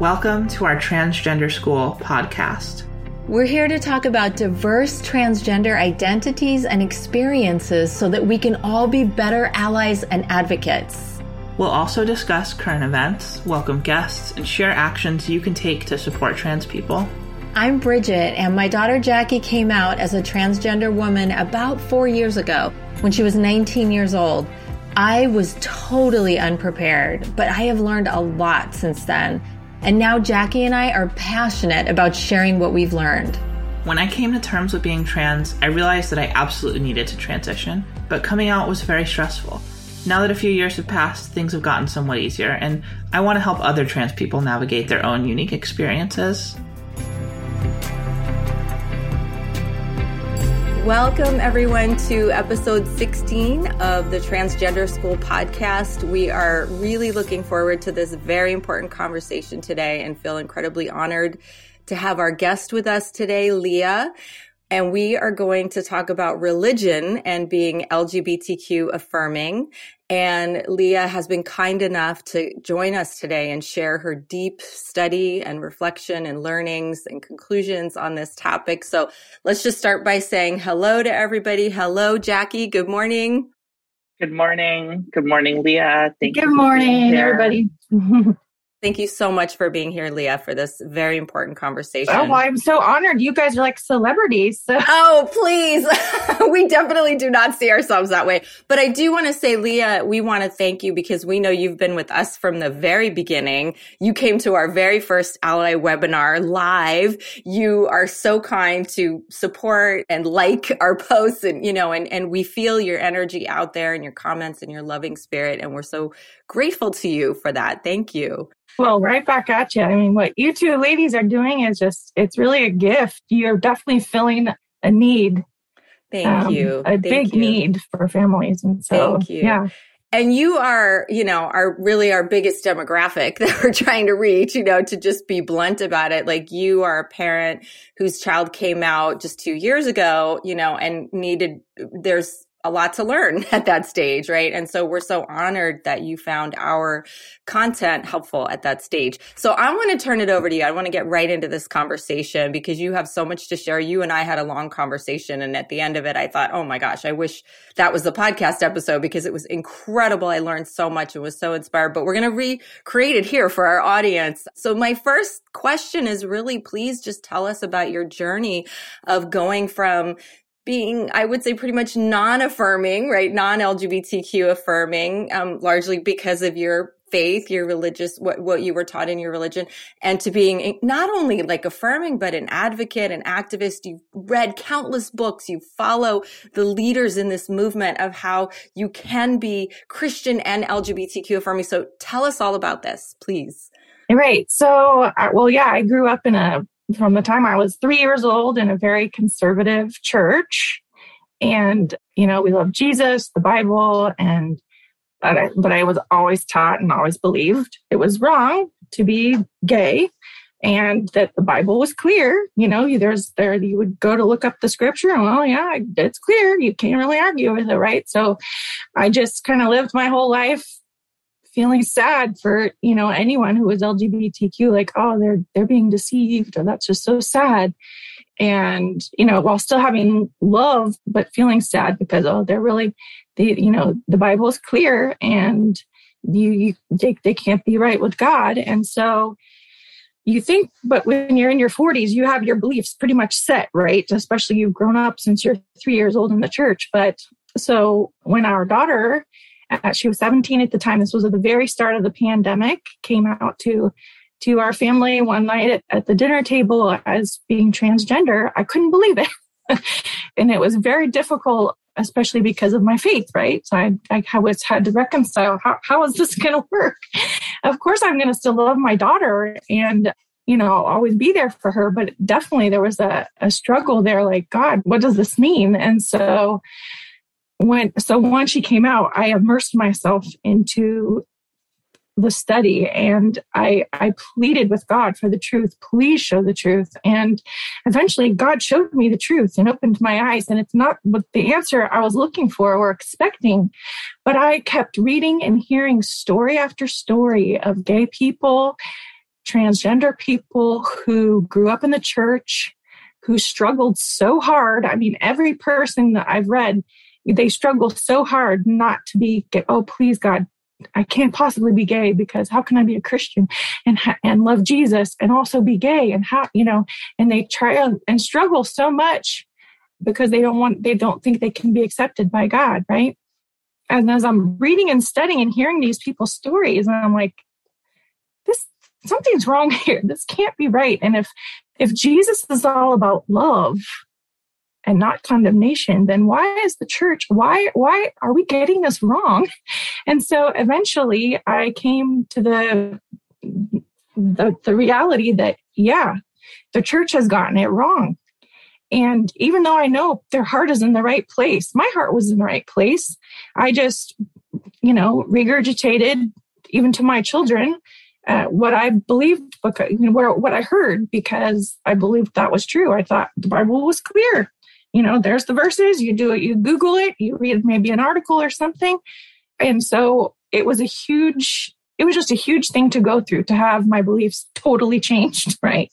Welcome to our Transgender School podcast. We're here to talk about diverse transgender identities and experiences so that we can all be better allies and advocates. We'll also discuss current events, welcome guests, and share actions you can take to support trans people. I'm Bridget, and my daughter Jackie came out as a transgender woman about four years ago when she was 19 years old. I was totally unprepared, but I have learned a lot since then and now Jackie and I are passionate about sharing what we've learned. When I came to terms with being trans, I realized that I absolutely needed to transition, but coming out was very stressful. Now that a few years have passed, things have gotten somewhat easier, and I want to help other trans people navigate their own unique experiences. Welcome, everyone, to episode 16 of the Transgender School podcast. We are really looking forward to this very important conversation today and feel incredibly honored to have our guest with us today, Leah. And we are going to talk about religion and being LGBTQ affirming and Leah has been kind enough to join us today and share her deep study and reflection and learnings and conclusions on this topic. So let's just start by saying hello to everybody. Hello, Jackie. Good morning. Good morning. Good morning, Leah. Thank you. Good morning, everybody. Thank you so much for being here, Leah, for this very important conversation. Oh, well, I'm so honored. You guys are like celebrities. So. Oh, please. we definitely do not see ourselves that way. But I do want to say, Leah, we want to thank you because we know you've been with us from the very beginning. You came to our very first Ally webinar live. You are so kind to support and like our posts and, you know, and, and we feel your energy out there and your comments and your loving spirit. And we're so grateful to you for that. Thank you. Well, right back at you. I mean, what you two ladies are doing is just, it's really a gift. You're definitely filling a need. Thank um, you. A Thank big you. need for families. And so, Thank you. yeah. And you are, you know, are really our biggest demographic that we're trying to reach, you know, to just be blunt about it. Like you are a parent whose child came out just two years ago, you know, and needed, there's a lot to learn at that stage, right? And so we're so honored that you found our content helpful at that stage. So I want to turn it over to you. I want to get right into this conversation because you have so much to share. You and I had a long conversation. And at the end of it, I thought, oh my gosh, I wish that was the podcast episode because it was incredible. I learned so much and was so inspired, but we're going to recreate it here for our audience. So my first question is really, please just tell us about your journey of going from being, I would say, pretty much non-affirming, right? Non-LGBTQ affirming, um, largely because of your faith, your religious, what, what you were taught in your religion, and to being not only like affirming, but an advocate, an activist. You've read countless books. You follow the leaders in this movement of how you can be Christian and LGBTQ affirming. So tell us all about this, please. Right. So, uh, well, yeah, I grew up in a from the time I was three years old in a very conservative church. And, you know, we love Jesus, the Bible, and but I, but I was always taught and always believed it was wrong to be gay and that the Bible was clear. You know, there's there, you would go to look up the scripture and well, yeah, it's clear. You can't really argue with it, right? So I just kind of lived my whole life feeling sad for you know anyone who was lgbtq like oh they're they're being deceived or that's just so sad. And you know while still having love but feeling sad because oh they're really they you know the bible is clear and you, you they, they can't be right with god. And so you think but when you're in your 40s you have your beliefs pretty much set right? Especially you've grown up since you're three years old in the church. But so when our daughter uh, she was 17 at the time. This was at the very start of the pandemic. Came out to to our family one night at, at the dinner table as being transgender. I couldn't believe it, and it was very difficult, especially because of my faith. Right, so I I was had to reconcile how how is this going to work. of course, I'm going to still love my daughter and you know, always be there for her. But definitely there was a, a struggle there like, God, what does this mean? And so when so once she came out i immersed myself into the study and i i pleaded with god for the truth please show the truth and eventually god showed me the truth and opened my eyes and it's not what the answer i was looking for or expecting but i kept reading and hearing story after story of gay people transgender people who grew up in the church, who struggled so hard. I mean, every person that I've read, they struggle so hard not to be, oh, please, God, I can't possibly be gay because how can I be a Christian and and love Jesus and also be gay and how you know and they try and struggle so much because they don't want they don't think they can be accepted by God, right? And as I'm reading and studying and hearing these people's stories, and I'm like, this something's wrong here. This can't be right. And if if Jesus is all about love and not condemnation, then why is the church, why, why are we getting this wrong? And so eventually I came to the, the, the reality that, yeah, the church has gotten it wrong. And even though I know their heart is in the right place, my heart was in the right place. I just, you know, regurgitated even to my children uh, what I believed, because, you know, what, what I heard, because I believed that was true. I thought the Bible was clear. You know, there's the verses, you do it, you Google it, you read maybe an article or something. And so it was a huge, it was just a huge thing to go through to have my beliefs totally changed, right?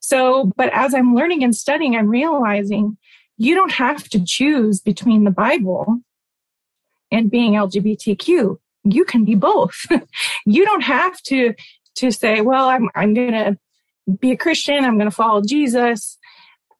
So, but as I'm learning and studying, I'm realizing you don't have to choose between the Bible and being LGBTQ. You can be both. you don't have to to say, well, I'm I'm to be a Christian, I'm to follow Jesus,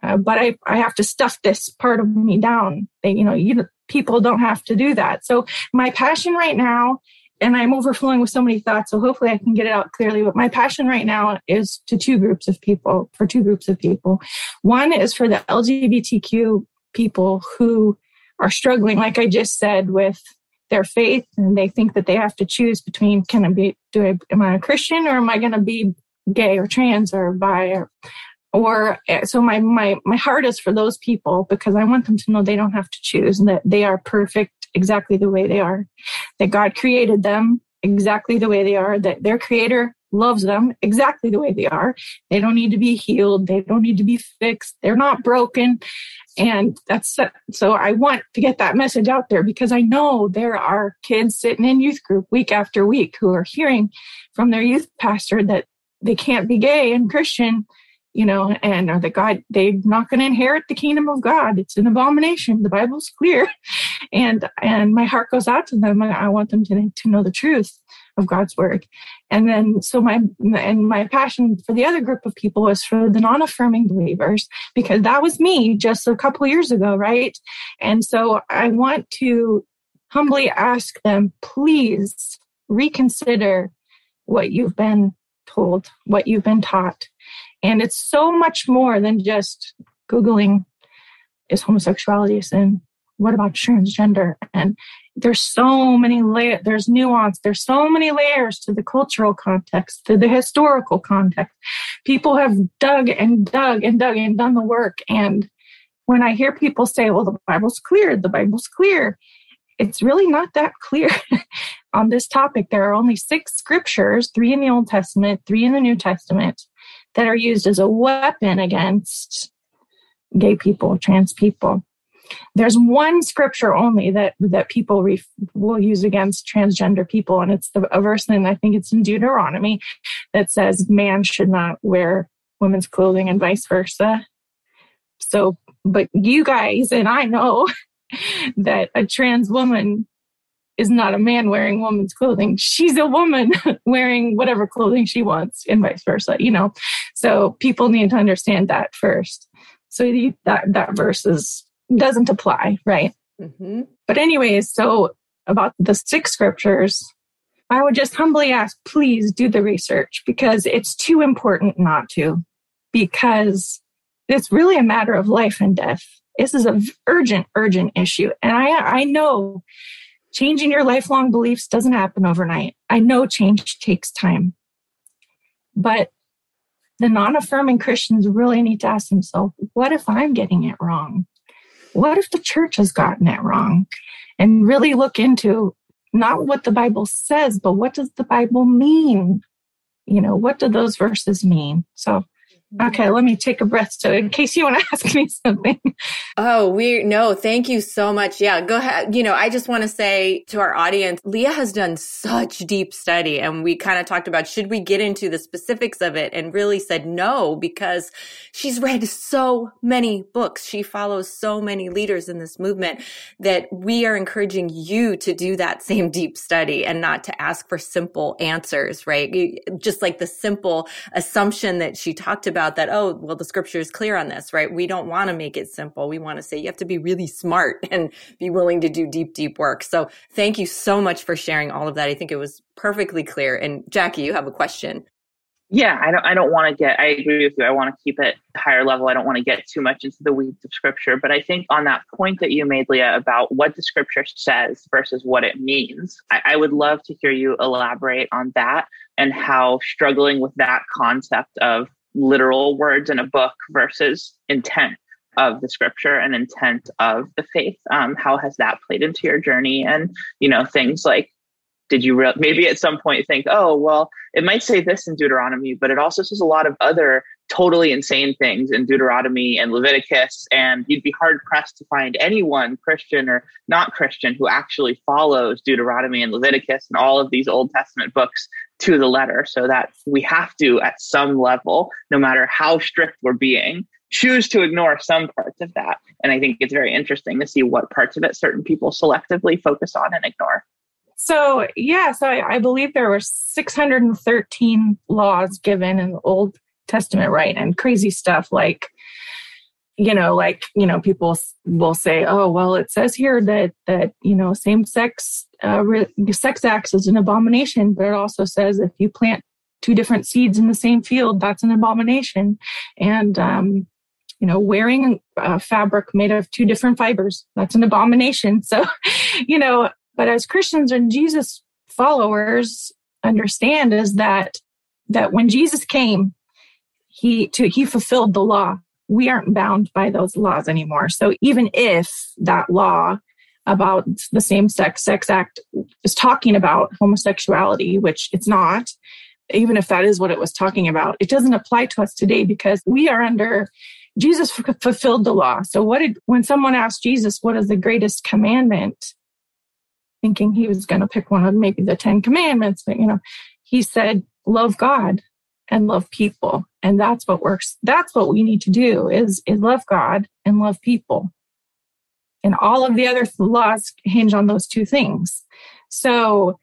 uh, but I, I have to stuff this part of me down. They, you know, you people don't have to do that. So my passion right now, and I'm overflowing with so many thoughts, so hopefully I can get it out clearly. But my passion right now is to two groups of people, for two groups of people. One is for the LGBTQ people who are struggling, like I just said, with their faith, and they think that they have to choose between can I be do I am I a Christian or am I going to be gay or trans or bi or or eh, so my my my heart is for those people because I want them to know they don't have to choose and that they are perfect exactly the way they are. That God created them exactly the way they are, that their creator loves them exactly the way they are. They don't need to be healed, they don't need to be fixed, they're not broken. And that's so I want to get that message out there because I know there are kids sitting in youth group week after week who are hearing from their youth pastor that they can't be gay and Christian you know, and are that God, they're not going to inherit the kingdom of God. It's an abomination. The Bible's clear. And, and my heart goes out to them. I want them to, to know the truth of God's word. And then, so my, and my passion for the other group of people was for the non-affirming believers, because that was me just a couple years ago, right? And so I want to humbly ask them, please reconsider what you've been told, what you've been taught and it's so much more than just Googling is homosexuality a sin? What about transgender? And there's so many layers, there's nuance, there's so many layers to the cultural context, to the historical context. People have dug and dug and dug and done the work. And when I hear people say, well, the Bible's clear, the Bible's clear, it's really not that clear on this topic. There are only six scriptures, three in the Old Testament, three in the New Testament, that are used as a weapon against gay people, trans people. There's one scripture only that that people ref, will use against transgender people, and it's the, a verse, and I think it's in Deuteronomy that says man should not wear women's clothing and vice versa. So, but you guys and I know that a trans woman is not a man wearing woman's clothing. She's a woman wearing whatever clothing she wants and vice versa, you know? So people need to understand that first. So that, that verse is, doesn't apply, right? Mm-hmm. But anyways, so about the six scriptures, I would just humbly ask, please do the research because it's too important not to, because it's really a matter of life and death. This is an urgent, urgent issue. And I, I know Changing your lifelong beliefs doesn't happen overnight. I know change takes time. But the non affirming Christians really need to ask themselves what if I'm getting it wrong? What if the church has gotten it wrong? And really look into not what the Bible says, but what does the Bible mean? You know, what do those verses mean? So Okay, let me take a breath. So, in case you want to ask me something. Oh, we no, thank you so much. Yeah, go ahead. You know, I just want to say to our audience, Leah has done such deep study, and we kind of talked about should we get into the specifics of it, and really said no because she's read so many books. She follows so many leaders in this movement that we are encouraging you to do that same deep study and not to ask for simple answers, right? Just like the simple assumption that she talked about about that, oh, well, the scripture is clear on this, right? We don't want to make it simple. We want to say you have to be really smart and be willing to do deep, deep work. So thank you so much for sharing all of that. I think it was perfectly clear. And Jackie, you have a question. Yeah, I don't I don't want to get I agree with you. I want to keep it higher level. I don't want to get too much into the weeds of scripture, but I think on that point that you made, Leah, about what the scripture says versus what it means, I, I would love to hear you elaborate on that and how struggling with that concept of literal words in a book versus intent of the scripture and intent of the faith. Um, how has that played into your journey? And you know things like did you re- maybe at some point think oh well it might say this in deuteronomy but it also says a lot of other totally insane things in deuteronomy and leviticus and you'd be hard pressed to find anyone christian or not christian who actually follows deuteronomy and leviticus and all of these old testament books to the letter so that we have to, at some level, no matter how strict we're being, choose to ignore some parts of that. And I think it's very interesting to see what parts of it certain people selectively focus on and ignore. So, yeah, so I, I believe there were 613 laws given in the Old Testament, right? And crazy stuff like you know like you know people will say oh well it says here that that you know same sex uh, re- sex acts is an abomination but it also says if you plant two different seeds in the same field that's an abomination. And um you know wearing a fabric made of two different fibers that's an abomination. So you know but as christians and jesus followers understand is that that when jesus came he to he fulfilled the law we aren't bound by those laws anymore. So even if that law about the same sex sex act is talking about homosexuality, which it's not, even if that is what it was talking about, it doesn't apply to us today because we are under Jesus fulfilled the law. So what did when someone asked Jesus what is the greatest commandment, thinking he was going to pick one of maybe the 10 commandments, but you know, he said love God and love people. And that's what works. That's what we need to do is, is love God and love people. And all of the other laws hinge on those two things. So,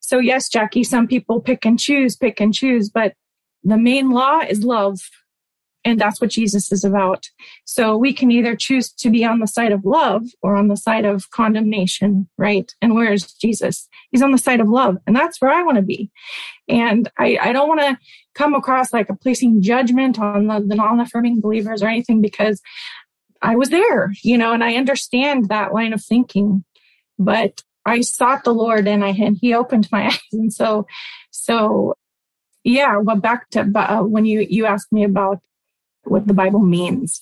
so yes, Jackie, some people pick and choose, pick and choose, but the main law is love and that's what Jesus is about. So we can either choose to be on the side of love or on the side of condemnation, right? And where is Jesus? He's on the side of love. And that's where I want to be. And I, I don't want to come across like a placing judgment on the, the non affirming believers or anything because I was there, you know, and I understand that line of thinking. But I sought the Lord and I and He opened my eyes. And so, so yeah, well, back to uh, when you you asked me about what the Bible means.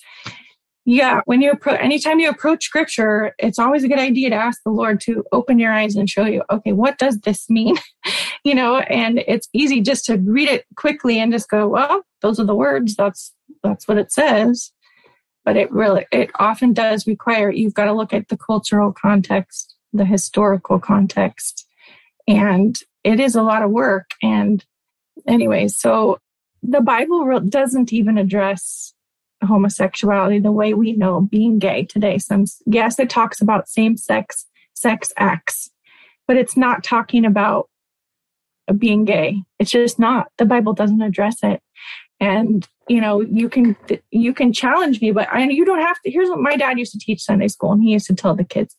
Yeah, when you approach, anytime you approach scripture, it's always a good idea to ask the Lord to open your eyes and show you, okay, what does this mean? you know, and it's easy just to read it quickly and just go, well, those are the words. That's, that's what it says. But it really, it often does require, you've got to look at the cultural context, the historical context. And it is a lot of work. And anyway, so the Bible doesn't even address homosexuality the way we know being gay today. Some yes, it talks about same sex sex acts, but it's not talking about being gay. It's just not. The Bible doesn't address it. And you know, you can you can challenge me, but I you don't have to. Here's what my dad used to teach Sunday school, and he used to tell the kids: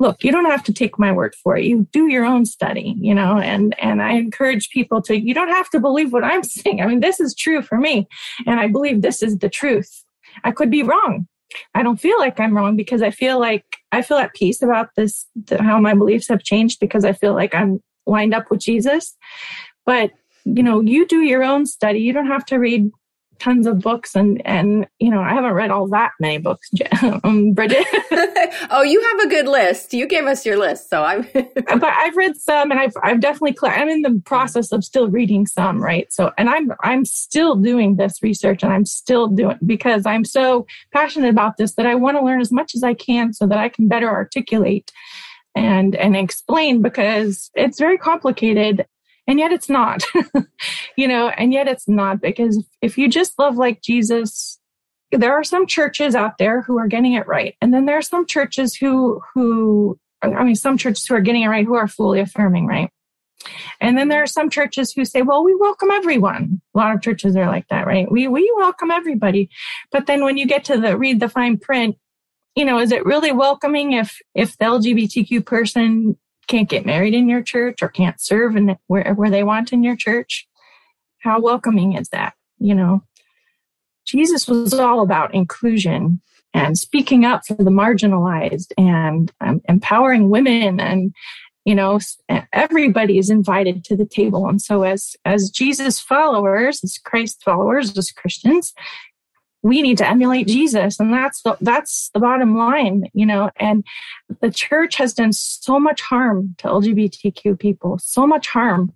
look, you don't have to take my word for it. You do your own study, you know, and, and I encourage people to, you don't have to believe what I'm saying. I mean, this is true for me. And I believe this is the truth. I could be wrong. I don't feel like I'm wrong because I feel like I feel at peace about this, how my beliefs have changed because I feel like I'm lined up with Jesus. But, you know, you do your own study. You don't have to read tons of books and and you know i haven't read all that many books um, bridget. Oh you have a good list. You gave us your list so i'm but i've read some and i've i've definitely i'm in the process of still reading some right? So and i'm i'm still doing this research and i'm still doing because i'm so passionate about this that i want to learn as much as i can so that i can better articulate and and explain because it's very complicated and yet it's not you know and yet it's not because if you just love like jesus there are some churches out there who are getting it right. And then there are some churches who who i mean some churches who are getting it right who are fully affirming right? And then there are some churches who say well we welcome everyone. A lot of churches are like that right? We we welcome everybody. But then when you get to the read the fine print you know is it really welcoming if if the lgbtq person can't get married in your church or can't serve in where, where they want in your church how welcoming is that you know? Jesus was all about inclusion and speaking up for the marginalized and um, empowering women and you know everybody is invited to the table. And so as as jesus followers as christ followers as christians we need to emulate Jesus. And that's the, that's the bottom line, you know, and the church has done so much harm to LGBTQ people, so much harm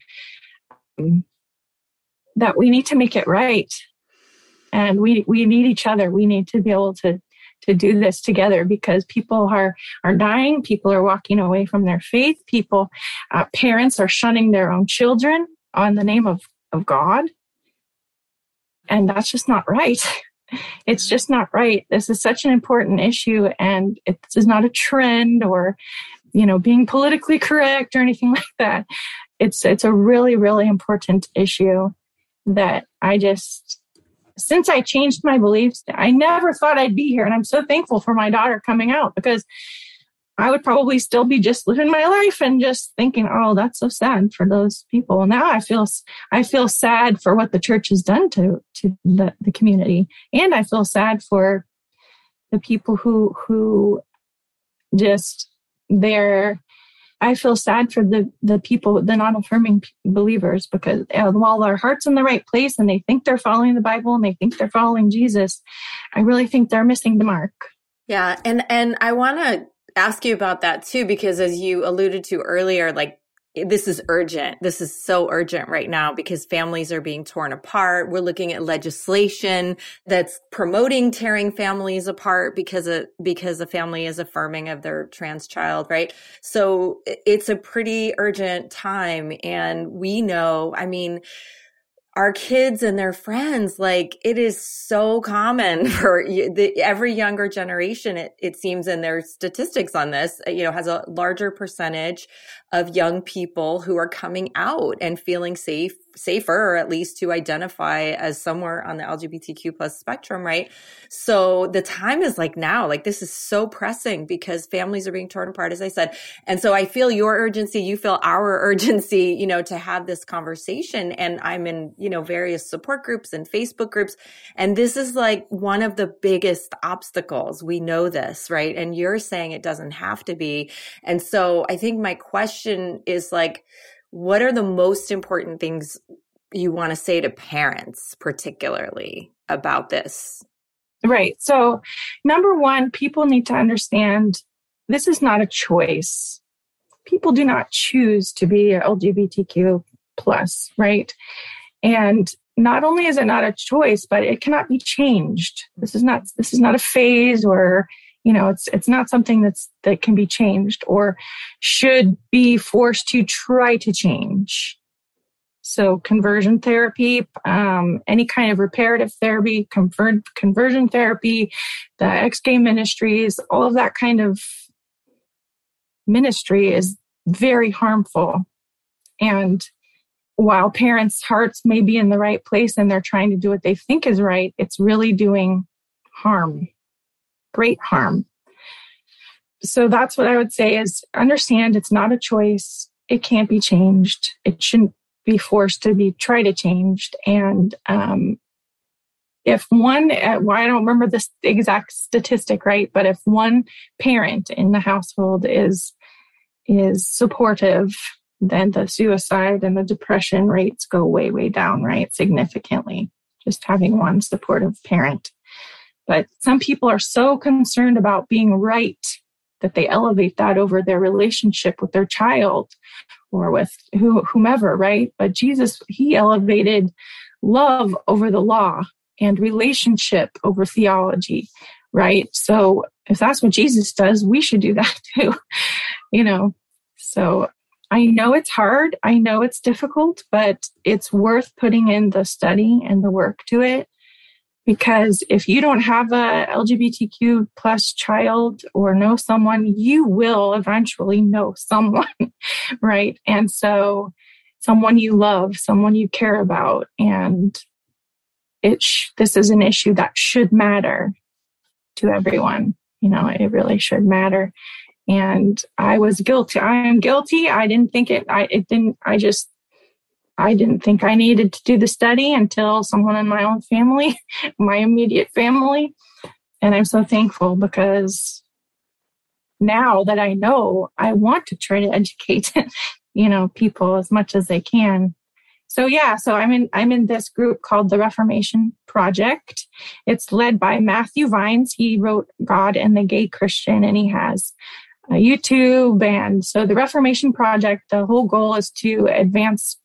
that we need to make it right. And we, we need each other. We need to be able to, to do this together because people are, are dying. People are walking away from their faith. People, uh, parents are shunning their own children on the name of, of God. And that's just not right. it's just not right. This is such an important issue, and it's is not a trend or, you know, being politically correct or anything like that. It's it's a really really important issue that I just since I changed my beliefs, I never thought I'd be here, and I'm so thankful for my daughter coming out because I would probably still be just living my life and just thinking, "Oh, that's so sad for those people." Now I feel I feel sad for what the church has done to to the, the community, and I feel sad for the people who who just they're. I feel sad for the the people, the non-affirming believers, because while their heart's in the right place and they think they're following the Bible and they think they're following Jesus, I really think they're missing the mark. Yeah, and and I want to ask you about that too, because as you alluded to earlier, like this is urgent. This is so urgent right now because families are being torn apart. We're looking at legislation that's promoting tearing families apart because a, because a family is affirming of their trans child, right? So it's a pretty urgent time. And we know, I mean, our kids and their friends like it is so common for the, every younger generation it, it seems in their statistics on this uh, you know has a larger percentage of young people who are coming out and feeling safe safer or at least to identify as somewhere on the lgbtq plus spectrum right? So the time is like now. Like this is so pressing because families are being torn apart as i said. And so i feel your urgency you feel our urgency you know to have this conversation. And i'm in you know various support groups and facebook groups. And this is like one of the biggest obstacles. We know this right? And you're saying it doesn't have to be. And so i think my question is like what are the most important things you want to say to parents, particularly about this? Right. So, number one, people need to understand this is not a choice. People do not choose to be LGBTQ plus, right? And not only is it not a choice, but it cannot be changed. This is not this is not a phase or you know it's it's not something that's that can be changed or should be forced to try to change. So conversion therapy um, any kind of reparative therapy convert, conversion therapy the ex-gay ministries all of that kind of ministry is very harmful. And while parents hearts may be in the right place and they're trying to do what they think is right it's really doing harm great harm. So that's what I would say is understand it's not a choice. It can't be changed. It shouldn't be forced to be try to changed. And um, if one, uh, well, I don't remember this exact statistic, right? But if one parent in the household is is supportive, then the suicide and the depression rates go way, way down, right? Significantly. just having one supportive parent. But some people are so concerned about being right that they elevate that over their relationship with their child or with whomever, right? But Jesus, he elevated love over the law and relationship over theology, right? So if that's what Jesus does, we should do that too, you know? So I know it's hard. I know it's difficult, but it's worth putting in the study and the work to it. Because if you don't have a LGBTQ plus child or know someone, you will eventually know someone, right? And so someone you love, someone you care about, and it sh- this is an issue that should matter to everyone. You know, it really should matter. And I was guilty. I am guilty. I didn't think it. I it didn't. I just. I didn't think I needed to do the study until someone in my own family, my immediate family, and I'm so thankful because now that I know, I want to try to educate, you know, people as much as I can so yeah, so I'm in I'm in this group called the Reformation Project. It's led by Matthew Vines. He wrote God and the Gay Christian, and he has a YouTube. And so the Reformation Project, the whole goal is to advance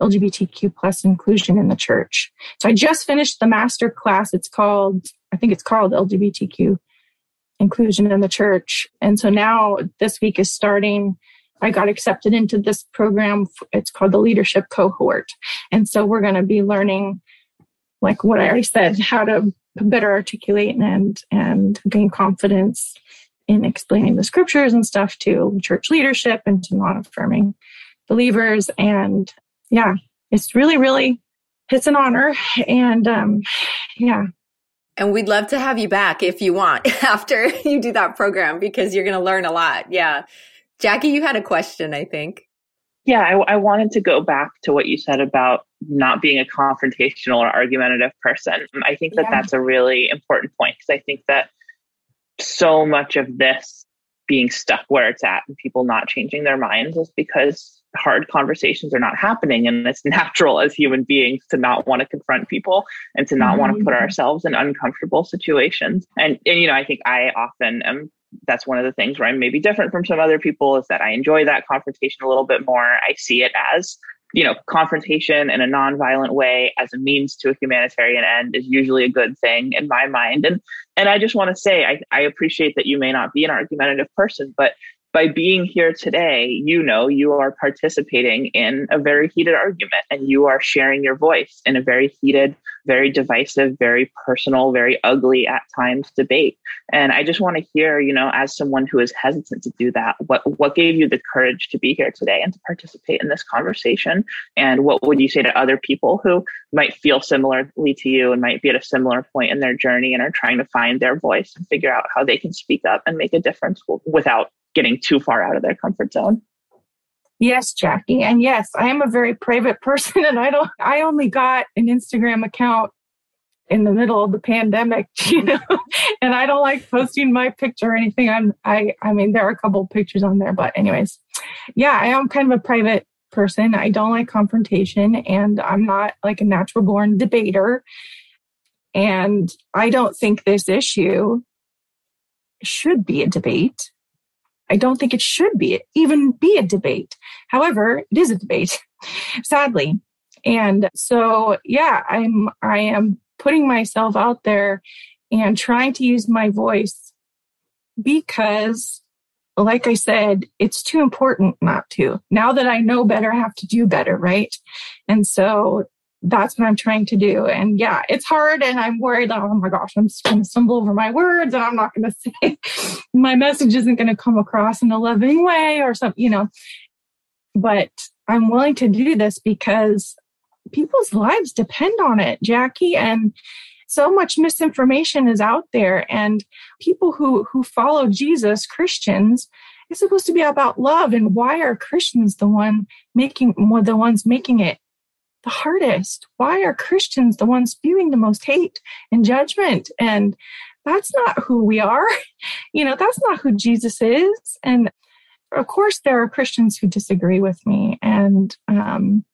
LGBTQ plus inclusion in the church. So I just finished the master class. It's called I think it's called LGBTQ inclusion in the church. And so now this week is starting I got accepted into this program. It's called the leadership cohort. And so we're going to be learning, like what I already said, how to better articulate and, and gain confidence in explaining the scriptures and stuff to church leadership and to non affirming believers. And yeah, it's really, really, it's an honor. And um, yeah, and we'd love to have you back if you want after you do that program because you're going to learn a lot. Yeah. Jackie, you had a question, I think. Yeah, I, I, wanted to go back to what you said about not being a confrontational or argumentative person. I think that yeah. that's a really important point because I think that so much of this being stuck where it's at and people not changing their minds is because hard conversations are not happening and it's natural as human beings to not want to confront people and to not mm-hmm. want to put ourselves in uncomfortable situations and, and you know i think i often am that's one of the things where I'm maybe different from some other people is that I enjoy that confrontation a little bit more. I see it as, you know, confrontation in a nonviolent way as a means to a humanitarian end is usually a good thing in my mind. And and I just want to say I, I appreciate that you may not be an argumentative person, but by being here today, you know you are participating in a very heated argument and you are sharing your voice in a very heated, very divisive, very personal, very ugly at times debate. And I just want to hear, you know, as someone who is hesitant to do that, what what gave you the courage to be here today and to participate in this conversation? And what would you say to other people who might feel similarly to you and might be at a similar point in their journey and are trying to find their voice and figure out how they can speak up and make a difference without getting too far out of their comfort zone. Yes, Jackie. And yes, I am a very private person and I don't I only got an Instagram account in the middle of the pandemic, you know, and I don't like posting my picture or anything. I'm I I mean there are a couple pictures on there, but anyways. Yeah, I am kind of a private person. I don't like confrontation and I'm not like a natural born debater. And I don't think this issue should be a debate. I don't think it should be even be a debate. However, it is a debate, sadly. And so, yeah, I'm, I am putting myself out there and trying to use my voice because, like I said, it's too important not to. Now that I know better, I have to do better, right? And so that's what I'm trying to do. And yeah, it's hard. And I'm worried, oh my gosh, I'm just going to stumble over my words and I'm not going to say my message isn't going to come across in a loving way or something, you know. But I'm willing to do this because people's lives depend on it, Jackie. And so much misinformation is out there. And people who, who follow Jesus, Christians, it's supposed to be about love. And why are Christians the one making, the ones making it the hardest? Why are Christians the ones spewing the most hate and judgment? And that's not who we are. You know, that's not who Jesus is. And of course, there are Christians who disagree with me. And um,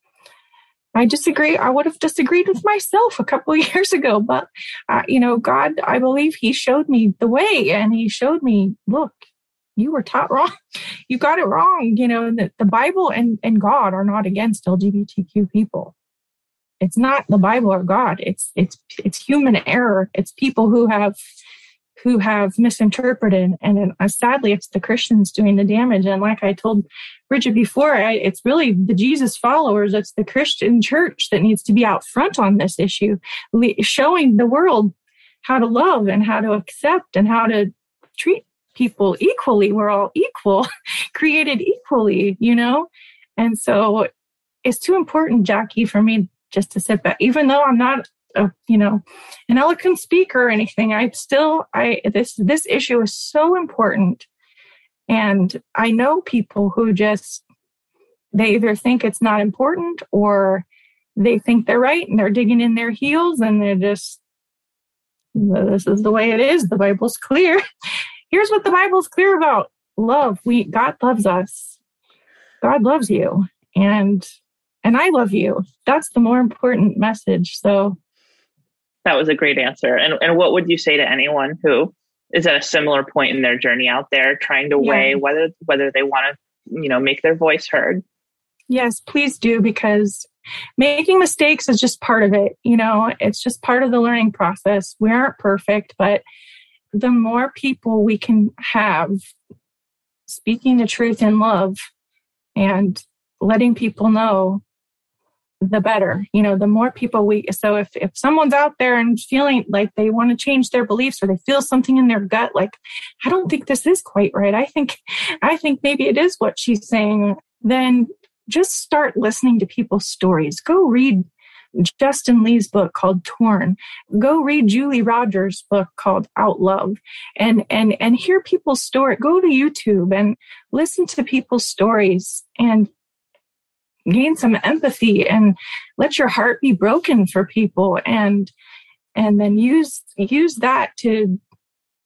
I disagree. I would have disagreed with myself a couple of years ago, but uh, you know, God, I believe He showed me the way, and He showed me, look, you were taught wrong. You got it wrong. You know, the, the Bible and, and God are not against LGBTQ people. It's not the Bible or God. It's it's it's human error. It's people who have who have misinterpreted, and uh, sadly, it's the Christians doing the damage. And like I told Bridget before, I, it's really the Jesus followers. It's the Christian church that needs to be out front on this issue, showing the world how to love and how to accept and how to treat people equally. We're all equal, created equally, you know? And so it's too important, Jackie, for me just to sit back, even though I'm not a, you know, an eloquent speaker or anything. I still, I, this, this issue is so important. And I know people who just, they either think it's not important or they think they're right and they're digging in their heels and they're just, this is the way it is. The Bible's clear. here's what the Bible's clear about love. We God loves us. God loves you. And and I love you. That's the more important message. So that was a great answer. And and what would you say to anyone who is at a similar point in their journey out there trying to yeah. weigh whether whether they want to, you know, make their voice heard? Yes, please do because making mistakes is just part of it. You know, it's just part of the learning process. We aren't perfect, but the more people we can have speaking the truth in love and letting people know the better you know the more people we so if if someone's out there and feeling like they want to change their beliefs or they feel something in their gut like i don't think this is quite right. I think i think maybe it is what she's saying then just start listening to people's stories. Go read Justin Lee's book called Torn. Go read Julie Rodgers' book called Out Love and, and, and hear people's story. Go to YouTube and listen to people's stories and gain some empathy and let your heart be broken for people and, and then use, use that to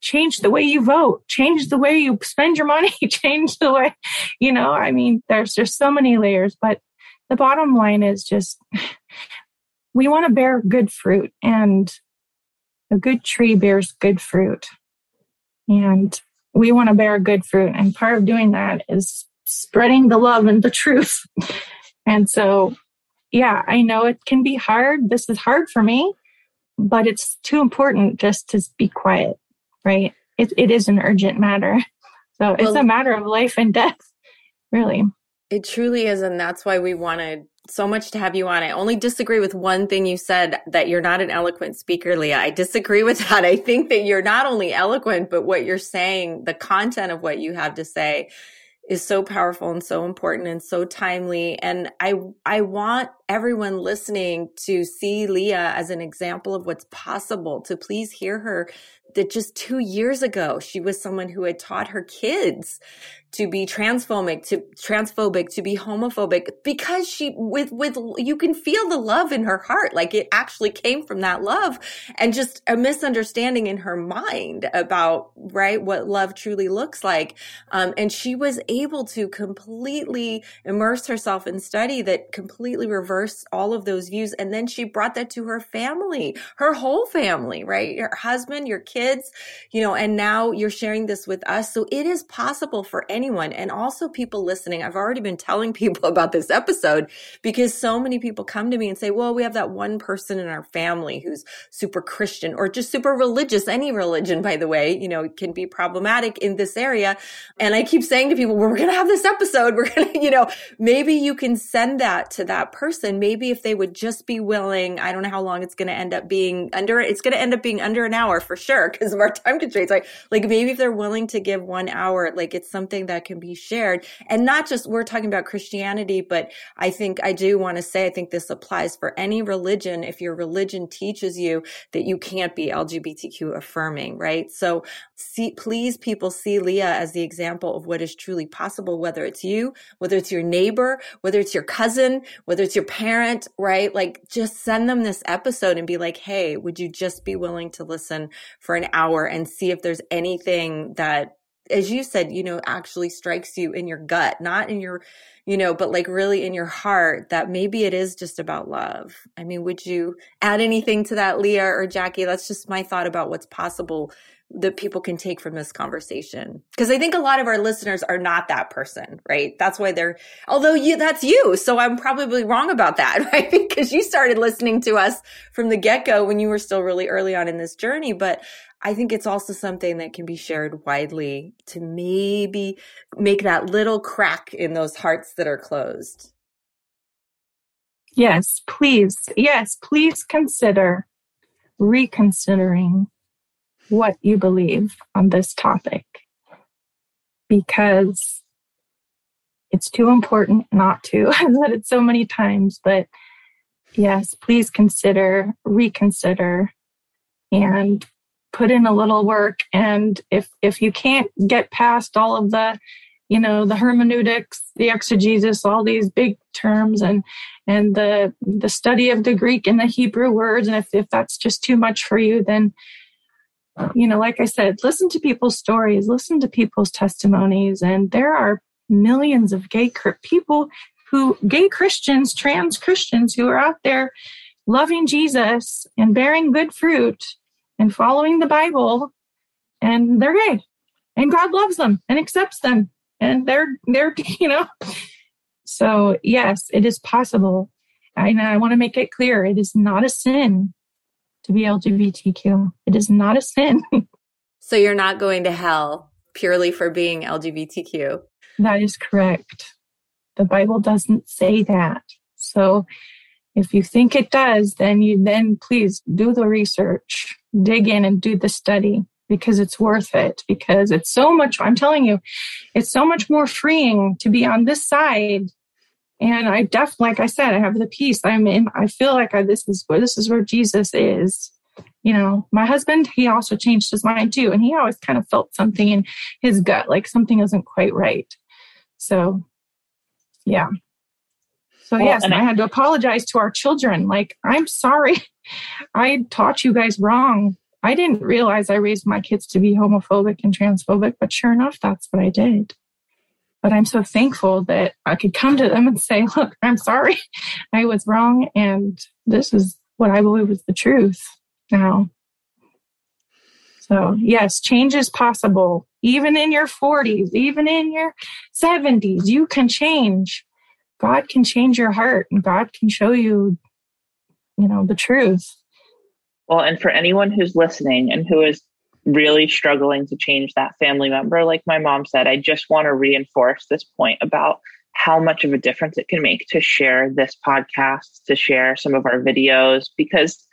change the way you vote, change the way you spend your money, change the way, you know, I mean, there's just so many layers, but the bottom line is just we want to bear good fruit and a good tree bears good fruit. And we want to bear good fruit. And part of doing that is spreading the love and the truth. and so, yeah, I know it can be hard. This is hard for me, but it's too important just to be quiet, right? It, it is an urgent matter. So it's a matter of life and death, really. It truly is. And that's why we wanted so much to have you on. I only disagree with one thing you said that you're not an eloquent speaker, Leah. I disagree with that. I think that you're not only eloquent, but what you're saying, the content of what you have to say is so powerful and so important and so timely. And I, I want everyone listening to see Leah as an example of what's possible, to please hear her that just two years ago, she was someone who had taught her kids to be transphobic, to transphobic, to be homophobic, because she, with, with, you can feel the love in her heart. Like it actually came from that love and just a misunderstanding in her mind about, right, what love truly looks like. Um, and she was able to completely immerse herself in study that completely reversed all of those views. And then she brought that to her family, her whole family, right? Your husband, your kids, you know, and now you're sharing this with us. So it is possible for anyone and also people listening. I've already been telling people about this episode because so many people come to me and say, well, we have that one person in our family who's super Christian or just super religious. Any religion, by the way, you know, can be problematic in this area. And I keep saying to people, well, we're going to have this episode. We're going to, you know, maybe you can send that to that person. Maybe if they would just be willing, I don't know how long it's going to end up being under, it's going to end up being under an hour for sure because of our time constraints. Like, like maybe if they're willing to give one hour, like it's something that can be shared and not just we're talking about Christianity, but I think I do want to say, I think this applies for any religion. If your religion teaches you that you can't be LGBTQ affirming, right? So see, please people see Leah as the example of what is truly possible, whether it's you, whether it's your neighbor, whether it's your cousin, whether it's your parent, right? Like just send them this episode and be like, Hey, would you just be willing to listen for an hour and see if there's anything that as you said, you know, actually strikes you in your gut, not in your, you know, but like really in your heart that maybe it is just about love. I mean, would you add anything to that, Leah or Jackie? That's just my thought about what's possible that people can take from this conversation. Because i think a lot of our listeners are not that person right? That's why they're although you that's you. So i'm probably wrong about that right? Because you started listening to us from the get-go when you were still really early on in this journey. But I think it's also something that can be shared widely to maybe make that little crack in those hearts that are closed. Yes, please. Yes, please consider reconsidering what you believe on this topic because it's too important not to. I've said it so many times, but yes, please consider, reconsider, and put in a little work and if if you can't get past all of the you know the hermeneutics the exegesis all these big terms and and the the study of the greek and the hebrew words and if, if that's just too much for you then you know like i said listen to people's stories listen to people's testimonies and there are millions of gay people who gay christians trans christians who are out there loving jesus and bearing good fruit and following the Bible, and they're gay, and God loves them and accepts them, and they're they're you know. So yes, it is possible. I, I want to make it clear: it is not a sin to be LGBTQ. It is not a sin. so you're not going to hell purely for being LGBTQ. That is correct. The Bible doesn't say that. So if you think it does, then you then please do the research, dig in and do the study because it's worth it because it's so much I'm telling you, it's so much more freeing to be on this side. And I definitely, like I said, I have the peace. I'm in, I feel like I, this is where, this is where Jesus is. You know, my husband, he also changed his mind too. And he always kind of felt something in his gut, like something isn't quite right. So yeah, so well, yes, and I, I had to apologize to our children. Like, I'm sorry. I taught you guys wrong. I didn't realize I raised my kids to be homophobic and transphobic, but sure enough, that's what I did. But I'm so thankful that I could come to them and say, look, I'm sorry. I was wrong. And this is what I believe is the truth now. So, yes, change is possible. Even in your 40s, even in your 70s, you can change. God can change your heart and God can show you, you know, the truth. Well, and for anyone who's listening and who is really struggling to change that family member, like my mom said, I just want to reinforce this point about how much of a difference it can make to share this podcast, to share some of our videos, because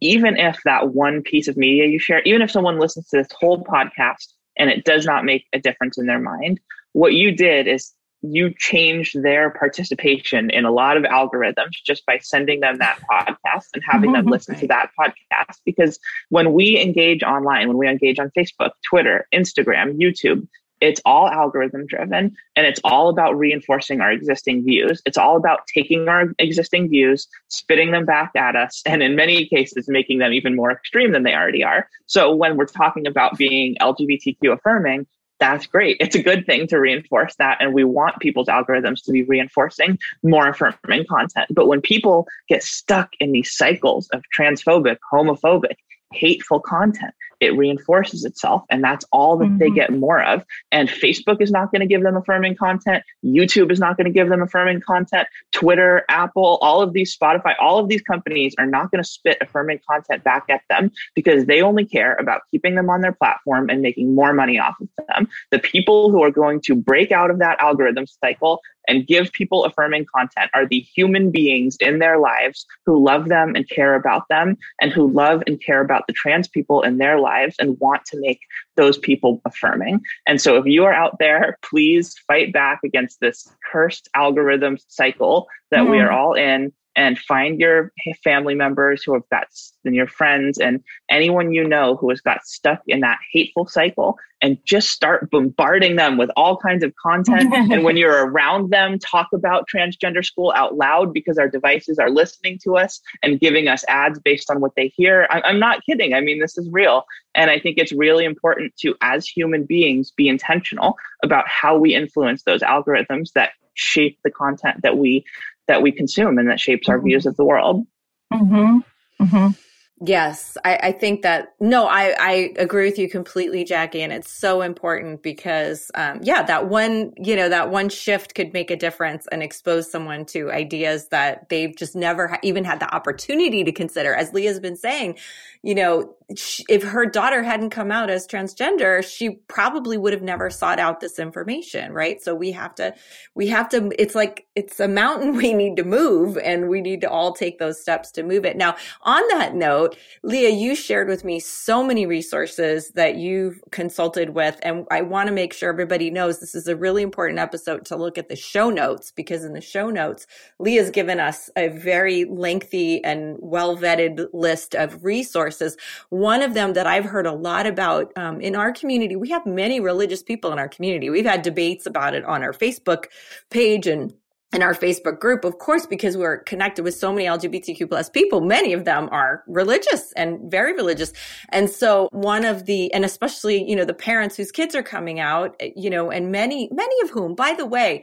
even if that one piece of media you share, even if someone listens to this whole podcast and it does not make a difference in their mind, what you did is you changed their participation in a lot of algorithms just by sending them that podcast and having them listen to that podcast. Because when we engage online, when we engage on Facebook, Twitter, Instagram, YouTube, it's all algorithm driven and it's all about reinforcing our existing views. It's all about taking our existing views, spitting them back at us, and in many cases, making them even more extreme than they already are. So when we're talking about being LGBTQ affirming, that's great. It's a good thing to reinforce that. And we want people's algorithms to be reinforcing more affirming content. But when people get stuck in these cycles of transphobic, homophobic, hateful content, it reinforces itself. And that's all that mm-hmm. they get more of. And Facebook is not going to give them affirming content. YouTube is not going to give them affirming content. Twitter, Apple, all of these, Spotify, all of these companies are not going to spit affirming content back at them because they only care about keeping them on their platform and making more money off of them. The people who are going to break out of that algorithm cycle and give people affirming content are the human beings in their lives who love them and care about them and who love and care about the trans people in their lives and want to make those people affirming. And so if you are out there, please fight back against this cursed algorithm cycle that mm. we are all in and find your family members who have got and your friends and anyone you know who has got stuck in that hateful cycle and just start bombarding them with all kinds of content. And when you're around them talk about transgender school out loud because our devices are listening to us and giving us ads based on what they hear. I- i'm not kidding. I mean this is real. And i think it's really important to as human beings be intentional about how we influence those algorithms that shape the content that we that we consume and that shapes our mm-hmm. views of the world. Mm-hmm. Mm-hmm. Yes, I, I, think that no, I, I agree with you completely, Jackie, and it's so important because, um, yeah, that one, you know, that one shift could make a difference and expose someone to ideas that they've just never ha- even had the opportunity to consider. As Leah's been saying, you know, if her daughter hadn't come out as transgender, she probably would have never sought out this information, right? So we have to, we have to, it's like, it's a mountain we need to move and we need to all take those steps to move it. Now, on that note, Leah, you shared with me so many resources that you've consulted with. And I want to make sure everybody knows this is a really important episode to look at the show notes because in the show notes, Leah's given us a very lengthy and well vetted list of resources. One of them that I've heard a lot about um, in our community, we have many religious people in our community. We've had debates about it on our Facebook page and in our Facebook group, of course, because we're connected with so many LGBTQ plus people, many of them are religious and very religious. And so one of the, and especially, you know, the parents whose kids are coming out, you know, and many, many of whom, by the way,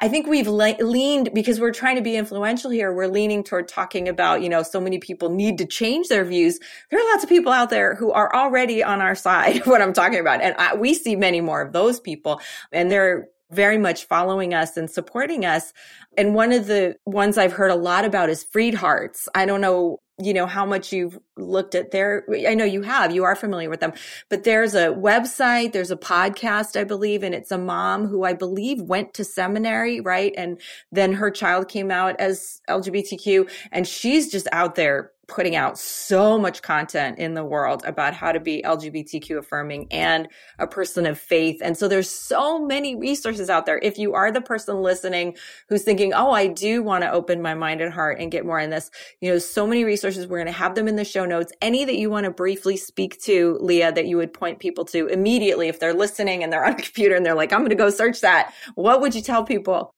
I think we've le- leaned because we're trying to be influential here. We're leaning toward talking about, you know, so many people need to change their views. There are lots of people out there who are already on our side, what I'm talking about. And I, we see many more of those people and they're very much following us and supporting us. And one of the ones I've heard a lot about is Freed Hearts. I don't know, you know, how much you've looked at their, I know you have, you are familiar with them, but there's a website, there's a podcast, I believe, and it's a mom who I believe went to seminary, right? And then her child came out as LGBTQ and she's just out there putting out so much content in the world about how to be LGBTQ affirming and a person of faith. And so there's so many resources out there. If you are the person listening who's thinking, Oh, I do want to open my mind and heart and get more in this, you know, so many resources. We're going to have them in the show notes. Any that you want to briefly speak to, Leah, that you would point people to immediately if they're listening and they're on a computer and they're like, I'm going to go search that. What would you tell people?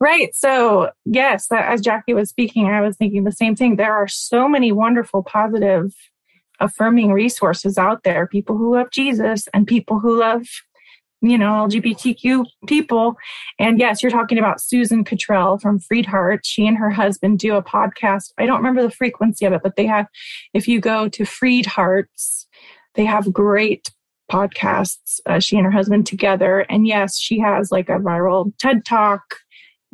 Right. So, yes, as Jackie was speaking, I was thinking the same thing. There are so many wonderful, positive, affirming resources out there people who love Jesus and people who love, you know, LGBTQ people. And yes, you're talking about Susan Cottrell from Freed Heart. She and her husband do a podcast. I don't remember the frequency of it, but they have, if you go to Freed Hearts, they have great podcasts, uh, she and her husband together. And yes, she has like a viral TED talk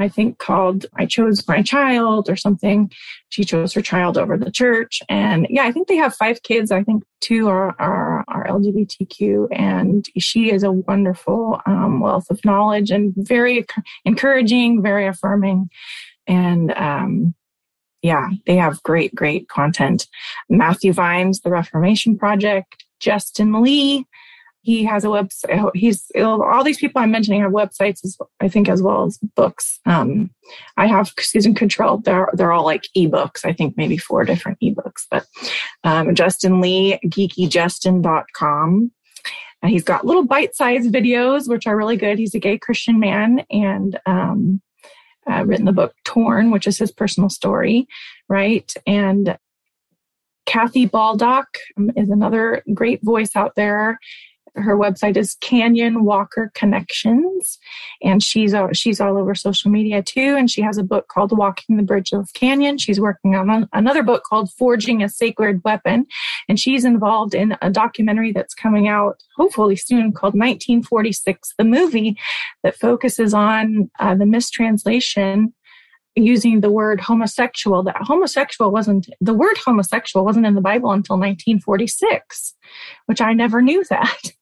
I think called I Chose My Child or something. She chose her child over the church. And yeah, I think they have five kids. I think two are, are, are LGBTQ. And she is a wonderful um, wealth of knowledge and very encouraging, very affirming. And um, yeah, they have great, great content. Matthew Vines, The Reformation Project, Justin Lee, he has a website. He's all these people I'm mentioning have websites, as, I think, as well as books. Um, I have Susan Cottrell. They're they're all like ebooks. I think maybe four different ebooks. But um, Justin Lee, geekyjustin.com. And he's got little bite-sized videos, which are really good. He's a gay Christian man and um, uh, written the book Torn, which is his personal story, right? And Kathy Baldock is another great voice out there her website is Canyon Walker Connections, and she's all, she's all over social media too. And she has a book called Walking the Bridgeless Canyon. She's working on another book called Forging a Sacred Weapon, and she's involved in a documentary that's coming out hopefully soon called 1946, the movie that focuses on uh, the mistranslation using the word homosexual that homosexual wasn't the word homosexual wasn't in the bible until 1946 which i never knew that.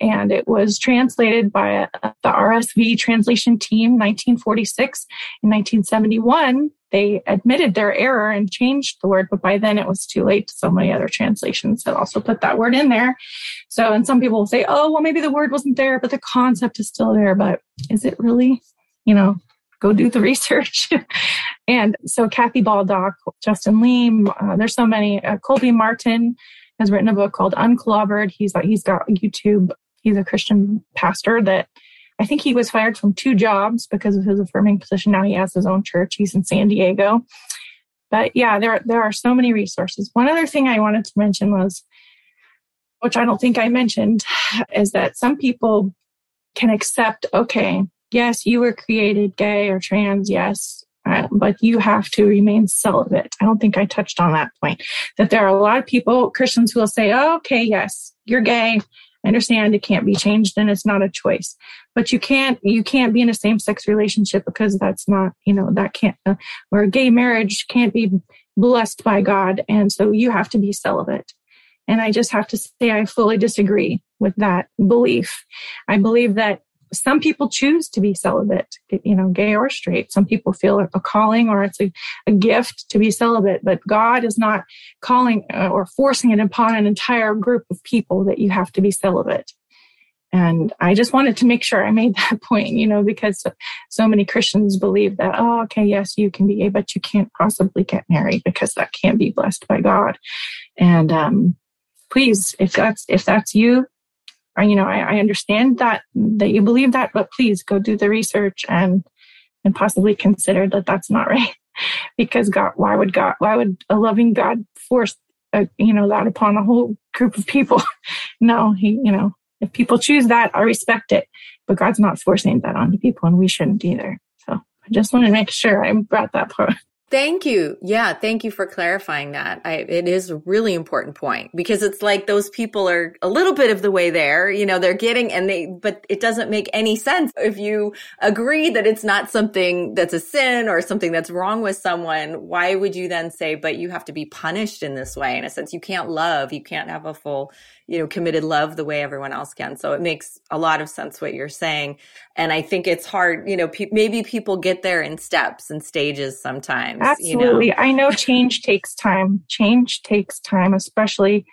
And it was translated by uh, the rsv translation team 1946 in 1971 they admitted their error and changed the word but by then it was too late. So many other translations had also put that word in there. So and some people will say oh well maybe the word wasn't there but the concept is still there. But is it really you know go do the research. And so Kathy Baldock, Justin Leam, uh, there's so many. Uh, Colby Martin has written a book called Unclobbered. He's he's got YouTube. He's a Christian pastor that I think he was fired from two jobs because of his affirming position. Now he has his own church. He's in San Diego. But yeah, there there are so many resources. One other thing I wanted to mention was, which I don't think I mentioned, is that some people can accept. Okay, yes, you were created gay or trans. Yes, uh, but you have to remain celibate. I don't think I touched on that point. That there are a lot of people, Christians, who will say, oh, okay, yes, you're gay. I understand it can't be changed and it's not a choice. But you can't, you can't be in a same sex relationship because that's not, you know, that can't, uh, or a gay marriage can't be blessed by God. And so you have to be celibate. And I just have to say, I fully disagree with that belief. I believe that some people choose to be celibate, you know, gay or straight. Some people feel a calling or it's a, a gift to be celibate, but God is not calling uh, or forcing it upon an entire group of people that you have to be celibate. And I just wanted to make sure I made that point, you know, because so many Christians believe that, oh, okay, yes, you can be gay, but you can't possibly get married because that can't be blessed by God. And um, please, if that's if that's you, you know, I, I understand that that you believe that, but please go do the research and and possibly consider that that's not right. because God, why would God, why would a loving God force, a, you know, that upon a whole group of people? no, he, you know, if people choose that, I respect it, but God's not forcing that onto people, and we shouldn't either. So I just want to make sure I brought that part. Thank you. Yeah, thank you for clarifying that. I, it is a really important point because it's like those people are a little bit of the way there. You know, they're getting and they, but it doesn't make any sense if you agree that it's not something that's a sin or something that's wrong with someone. Why would you then say, but you have to be punished in this way? In a sense, you can't love, you can't have a full you know, committed love the way everyone else can. So it makes a lot of sense what you're saying. And I think it's hard, you know, pe- maybe people get there in steps and stages sometimes. Absolutely. You know? I know change takes time. Change takes time, especially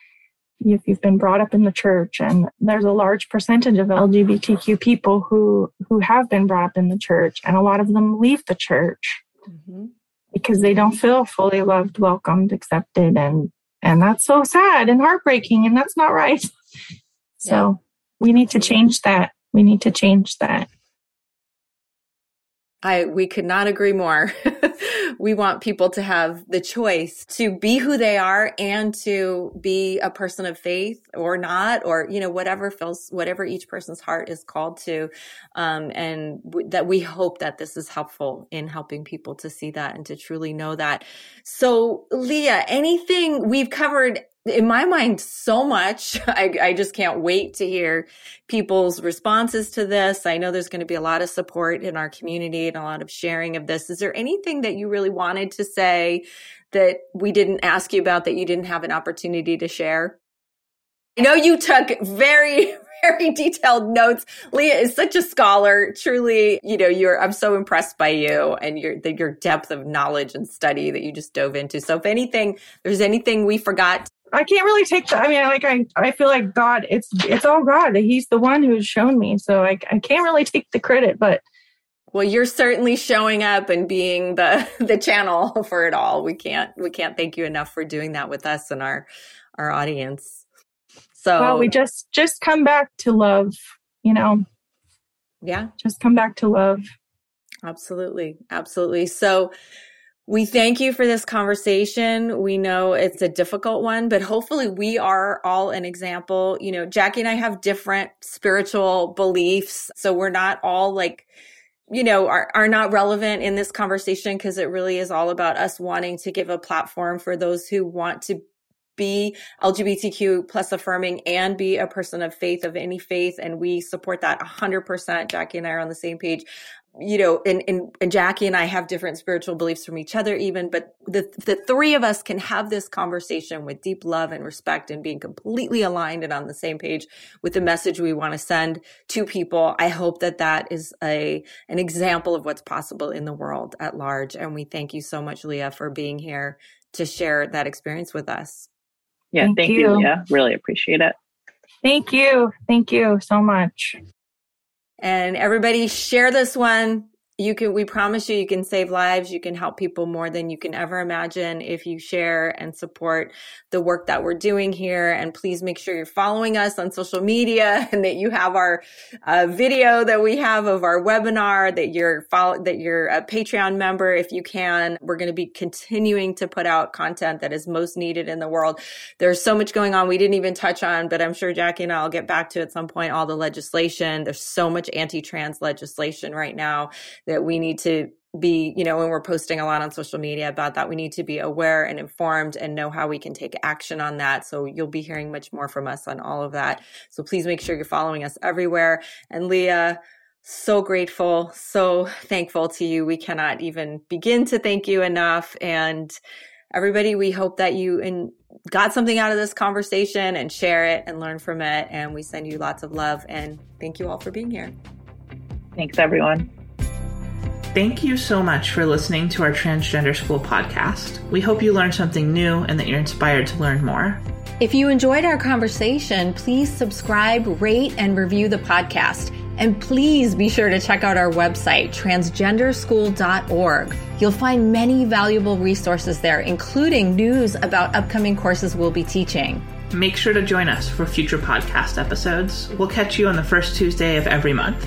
if you've been brought up in the church and there's a large percentage of lgbtq people who who have been brought up in the church and a lot of them leave the church mm-hmm. because they don't feel fully loved welcomed accepted and and that's so sad and heartbreaking, and that's not right. So yeah. we need to change that. We need to change that. I we could not agree more. we want people to have the choice to be who they are and to be a person of faith or not, or you know whatever feels whatever each person's heart is called to, um, and w- that we hope that this is helpful in helping people to see that and to truly know that. So, Leah, anything we've covered in my mind so much. I, I, just can't wait to hear people's responses to this. I know there's going to be a lot of support in our community and a lot of sharing of this. Is there anything that you really wanted to say that we didn't ask you about that you didn't have an opportunity to share? I know you took very, very detailed notes. Leah is such a scholar. Truly, you know, you're, I'm so impressed by you and your, the, your depth of knowledge and study that you just dove into. So if anything, there's anything we forgot I can't really take the. I mean, like I, I feel like God. It's it's all God. He's the one who's shown me. So I, I can't really take the credit. But well, you're certainly showing up and being the the channel for it all. We can't we can't thank you enough for doing that with us and our our audience. So well, we just just come back to love. You know. Yeah. Just come back to love. Absolutely, absolutely. So we thank you for this conversation. We know it's a difficult one, but hopefully we are all an example. You know, Jackie and I have different spiritual beliefs. So we're not all like, you know, are, are not relevant in this conversation because it really is all about us wanting to give a platform for those who want to be LGBTQ plus affirming and be a person of faith of any faith. And we support that 100%. Jackie and I are on the same page you know, and, and, and Jackie and I have different spiritual beliefs from each other, even, but the, the three of us can have this conversation with deep love and respect and being completely aligned and on the same page with the message we want to send to people. I hope that that is a, an example of what's possible in the world at large. And we thank you so much, Leah, for being here to share that experience with us. Yeah. Thank, thank you. you, Leah. Really appreciate it. Thank you. Thank you so much. And everybody share this one. You can we promise you you can save lives you can help people more than you can ever imagine if you share and support the work that we're doing here. And please make sure you're following us on social media and that you have our uh, video that we have of our webinar that you're follow that you're a patreon member if you can. We're going to be continuing to put out content that is most needed in the world. There's so much going on we didn't even touch on but i'm sure jackie and i'll get back to at some point all the legislation. There's so much anti-trans legislation right now that we need to be, you know, when we're posting a lot on social media about that, we need to be aware and informed and know how we can take action on that. So you'll be hearing much more from us on all of that. So please make sure you're following us everywhere. And Leah, so grateful, so thankful to you. We cannot even begin to thank you enough. And everybody, we hope that you in, got something out of this conversation and share it and learn from it. And we send you lots of love and thank you all for being here. Thanks, everyone. Thank you so much for listening to our Transgender School podcast. We hope you learned something new and that you're inspired to learn more. If you enjoyed our conversation, please subscribe, rate, and review the podcast. And please be sure to check out our website, transgenderschool.org. You'll find many valuable resources there, including news about upcoming courses we'll be teaching. Make sure to join us for future podcast episodes. We'll catch you on the first Tuesday of every month.